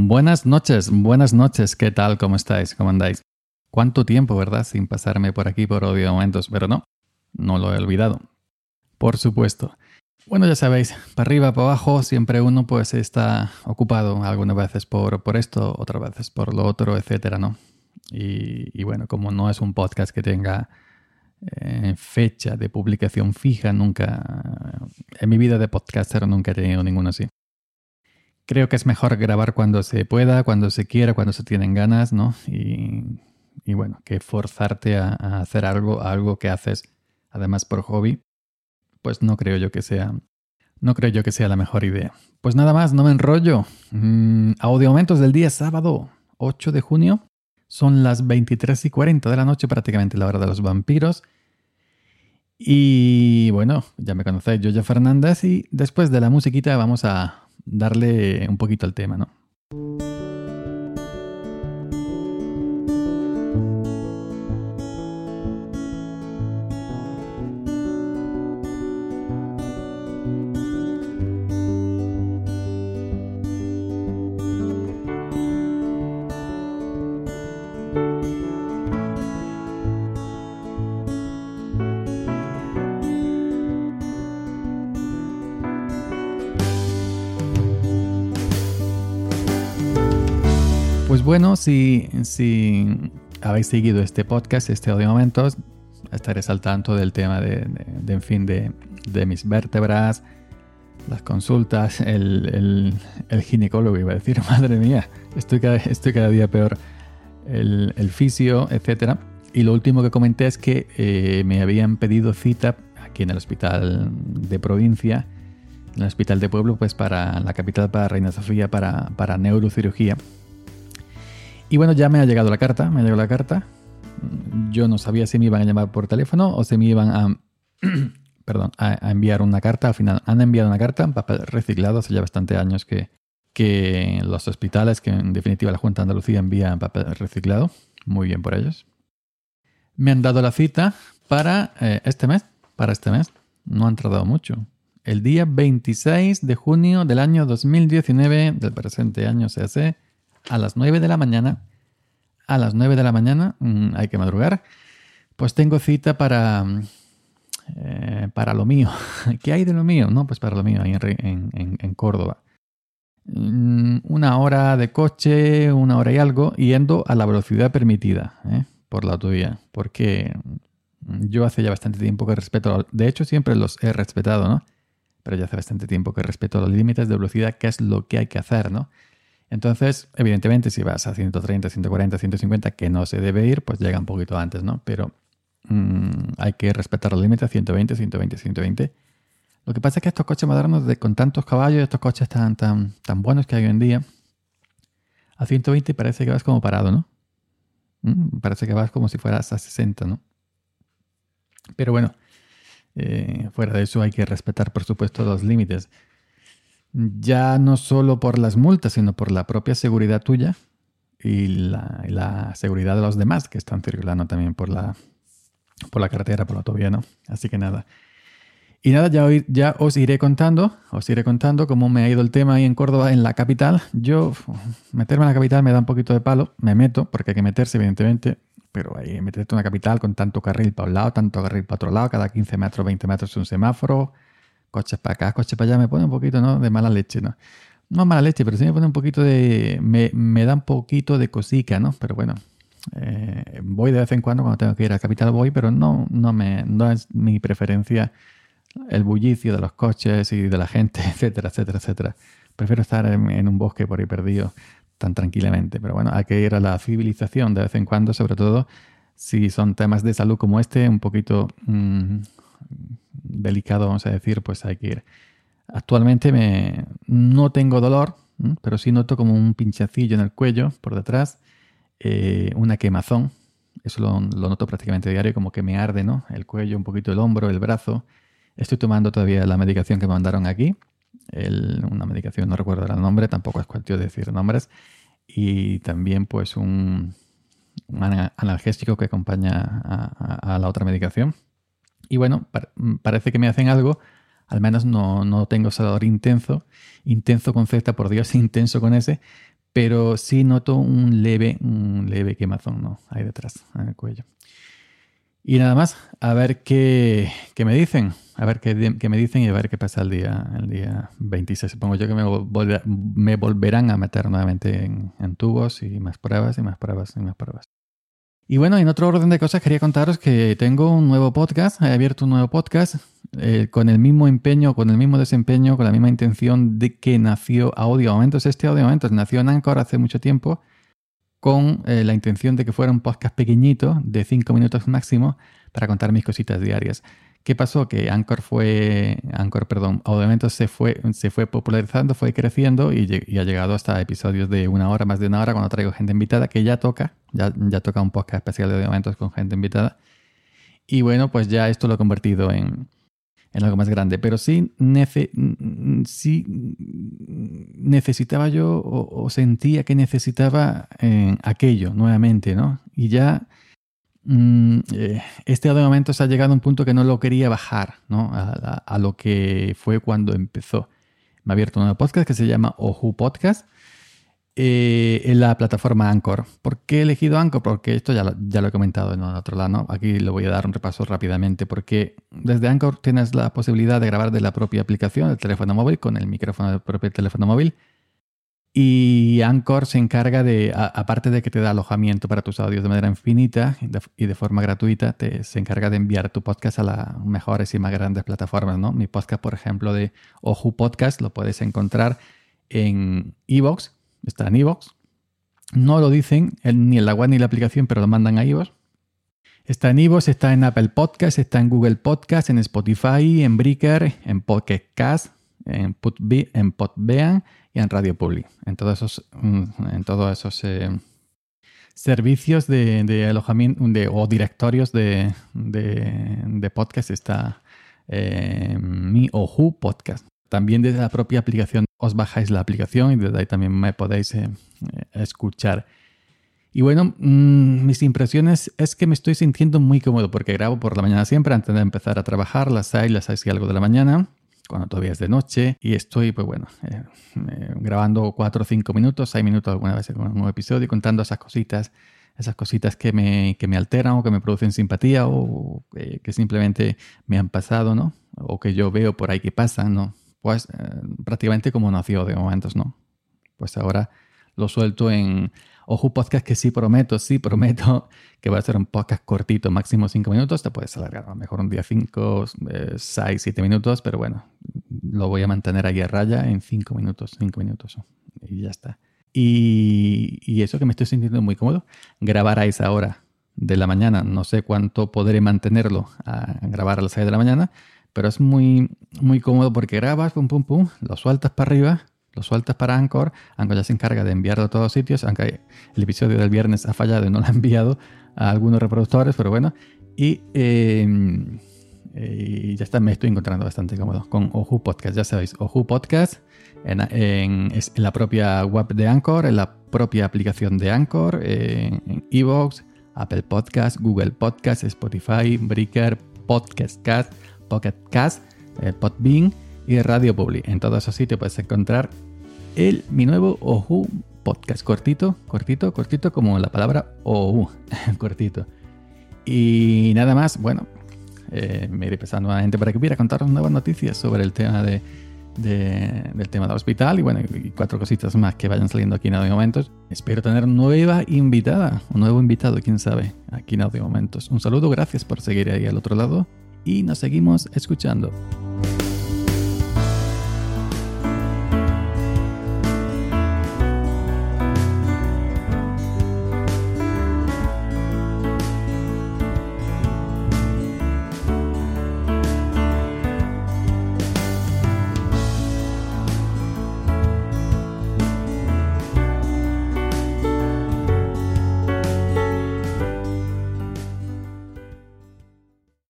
Buenas noches, buenas noches, ¿qué tal? ¿Cómo estáis? ¿Cómo andáis? ¿Cuánto tiempo, verdad? Sin pasarme por aquí por audio momentos, pero no, no lo he olvidado. Por supuesto. Bueno, ya sabéis, para arriba, para abajo, siempre uno pues está ocupado algunas veces por, por esto, otras veces por lo otro, etcétera, ¿no? Y, bueno, como no es un podcast que tenga eh, fecha de publicación fija, nunca, en mi vida de podcaster nunca he tenido ninguno así. Creo que es mejor grabar cuando se pueda, cuando se quiera, cuando se tienen ganas, ¿no? Y, bueno, que forzarte a, hacer algo, algo que haces además por hobby, pues no creo yo que sea, no creo yo que sea la mejor idea. Pues nada más, no me enrollo. Mm, audio momentos del día sábado, 8 de junio. Son las 23 y 40 de la noche, prácticamente la hora de los vampiros. Y bueno, ya me conocéis, yo ya Fernández, y después de la musiquita vamos a darle un poquito al tema, ¿no? Bueno, si, si habéis seguido este podcast, este audio momentos, estaréis al tanto del tema de, en fin, de, mis vértebras, las consultas, el, ginecólogo, iba a decir, madre mía, estoy cada, estoy cada día peor, el, el fisio, etc. Y lo último que comenté es que eh, me habían pedido cita aquí en el hospital de provincia, en el hospital de pueblo, pues para la capital, para Reina Sofía, para, para neurocirugía y bueno, ya me ha llegado la carta, me ha llegado la carta. Yo no sabía si me iban a llamar por teléfono o si me iban a, perdón, a, enviar una carta. Al final han enviado una carta en papel reciclado. Hace ya bastante años que, los hospitales, que en definitiva la Junta de Andalucía envía en papel reciclado. Muy bien por ellos. Me han dado la cita para eh, este mes. Para este mes. No han tardado mucho. El día 26 de junio del año 2019, del presente año CAC, a las 9 de la mañana, a las 9 de la mañana, mm, hay que madrugar, pues tengo cita para, mm, eh, para lo mío. ¿Qué hay de lo mío? No, pues para lo mío, ahí en, Córdoba. Mm, una hora de coche, una hora y algo, yendo a la velocidad permitida ¿eh? por la autovía, porque yo hace ya bastante tiempo que respeto, de hecho siempre los he respetado, ¿no? Pero ya hace bastante tiempo que respeto los límites de velocidad, que es lo que hay que hacer, ¿no? Entonces, evidentemente, si vas a 130, 140, 150, que no se debe ir, pues llega un poquito antes, ¿no? Pero mm, hay que respetar los límites 120, 120, 120. Lo que pasa es que estos coches modernos de, con tantos caballos, estos coches tan, tan, tan buenos que hay hoy en día, a 120 parece que vas como parado, ¿no? Mm, parece que vas como si fueras a 60, ¿no? Pero bueno, eh, fuera de eso hay que respetar, por supuesto, los límites ya no solo por las multas, sino por la propia seguridad tuya y la, seguridad de los demás que están circulando también por la, la carretera, por la autovía. Así que nada. Y nada, ya, os iré contando, os iré contando cómo me ha ido el tema ahí en Córdoba, en la capital. Yo, meterme en la capital me da un poquito de palo, me meto, porque hay que meterse, evidentemente, pero ahí meterte en una capital con tanto carril para un lado, tanto carril para otro lado, cada 15 metros, 20 metros un semáforo, coches para acá, coches para allá, me pone un poquito ¿no? de mala leche, ¿no? No mala leche, pero sí me pone un poquito de... Me, me da un poquito de cosica, ¿no? Pero bueno, eh, voy de vez en cuando cuando tengo que ir a Capital voy, pero no, no, me, no es mi preferencia el bullicio de los coches y de la gente, etcétera, etcétera, etcétera. Prefiero estar en, un bosque por ahí perdido tan tranquilamente. Pero bueno, hay que ir a la civilización de vez en cuando, sobre todo si son temas de salud como este, un poquito... Mm, delicado, vamos a decir, pues hay que ir. Actualmente me, no tengo dolor, pero sí noto como un pinchacillo en el cuello por detrás, eh, una quemazón. Eso lo, noto prácticamente diario, como que me arde ¿no? el cuello, un poquito el hombro, el brazo. Estoy tomando todavía la medicación que me mandaron aquí. una medicación, no recuerdo el nombre, tampoco es cuestión de decir nombres. Y también pues un, analgésico que acompaña a la otra medicación. Y bueno, mm, parece que me hacen algo, al menos no, no tengo dolor intenso, intenso con Z, por Dios, intenso con ese, pero sí noto un leve, un leve quemazón, ¿no? Ahí detrás, en el cuello. Y nada más, a ver qué, qué me dicen, a ver qué, qué, me dicen y a ver qué pasa el día, el día 26. Supongo yo que me, volverán a meter nuevamente en, en tubos y más pruebas y más pruebas y más pruebas. Y bueno, en otro orden de cosas quería contaros que tengo un nuevo podcast, he abierto un nuevo podcast eh, con el mismo empeño, con el mismo desempeño, con la misma intención de que nació Audio Momentos. Este Audio Momentos nació en Anchor hace mucho tiempo con eh, la intención de que fuera un podcast pequeñito, de 5 minutos máximo, para contar mis cositas diarias. ¿Qué pasó? Que Anchor fue, Anchor, perdón, obviamente se fue, se fue popularizando, fue creciendo y, ha llegado hasta episodios de una hora, más de una hora, cuando traigo gente invitada, que ya toca, ya, ya toca un podcast especial de audiamentos con gente invitada. Y bueno, pues ya esto lo he convertido en, en algo más grande. Pero sí, sí necesitaba yo o, sentía que necesitaba eh, aquello nuevamente, ¿no? Y ya este momento se ha llegado a un punto que no lo quería bajar ¿no? a, lo que fue cuando empezó. Me ha abierto un nuevo podcast que se llama Oju Podcast eh, en la plataforma Anchor. ¿Por qué he elegido Anchor? Porque esto ya lo, ya lo he comentado en otro lado. Aquí le voy a dar un repaso rápidamente porque desde Anchor tienes la posibilidad de grabar de la propia aplicación del teléfono móvil con el micrófono del propio teléfono móvil y Anchor se encarga de, aparte de que te da alojamiento para tus audios de manera infinita y de forma gratuita, te, se encarga de enviar tu podcast a las mejores y más grandes plataformas. ¿no? Mi podcast, por ejemplo, de Oju Podcast, lo puedes encontrar en Evox, está en Evox. No lo dicen ni en la web ni en la aplicación, pero lo mandan a Evox. Está en Evox, está en Apple Podcast, está en Google Podcast, en Spotify, en Breaker, en Podcast Cast, en, Podbean en Radio Public. En todos esos, mm, en todos esos eh, servicios de, alojamiento de, o directorios de, de, podcast está eh, mi Oju Podcast. También desde la propia aplicación os bajáis la aplicación y desde ahí también me podéis eh, escuchar. Y bueno, mm, mis impresiones es que me estoy sintiendo muy cómodo porque grabo por la mañana siempre antes de empezar a trabajar, las 6, las 6 y algo de la mañana cuando todavía es de noche y estoy, pues bueno, eh, eh, grabando cuatro o cinco minutos, seis minutos alguna vez con un episodio y contando esas cositas, esas cositas que me, que me alteran o que me producen simpatía o que simplemente me han pasado, ¿no? O que yo veo por ahí que pasan, ¿no? Pues eh, prácticamente como nació de momentos, ¿no? Pues ahora lo suelto en Ojo Podcast que sí prometo, sí prometo que va a ser un podcast cortito, máximo 5 minutos. Te puedes alargar a lo mejor un día 5, 6, 7 minutos, pero bueno, lo voy a mantener ahí a raya en 5 minutos, 5 minutos y ya está. Y, y, eso que me estoy sintiendo muy cómodo. Grabar a esa hora de la mañana, no sé cuánto podré mantenerlo a grabar a las 6 de la mañana, pero es muy, muy cómodo porque grabas, pum, pum, pum, lo sueltas para arriba lo sueltas para Anchor, Anchor ya se encarga de enviarlo a todos sitios, aunque el episodio del viernes ha fallado y no lo ha enviado a algunos reproductores, pero bueno. Y, em, eh, ya está, me estoy encontrando bastante cómodo con Oju Podcast, ya sabéis, Oju Podcast en, en, la propia web de Anchor, en la propia aplicación de Anchor, en Evox, Apple Podcast, Google Podcast, Spotify, Breaker, Podcast Cast, Pocket Cast, eh, Podbean y Radio Public. En todos esos sitios puedes encontrar el, mi nuevo Ohu podcast. Cortito, cortito, cortito, como la palabra Ohu. cortito. Y nada más, bueno, eh, me iré pasando nuevamente para que pudiera contaros nuevas noticias sobre el tema de, del tema del hospital y bueno, y cuatro cositas más que vayan saliendo aquí en Audio Momentos. Espero tener nueva invitada, un nuevo invitado, quién sabe, aquí en Audio Momentos. Un saludo, gracias por seguir ahí al otro lado y nos seguimos escuchando.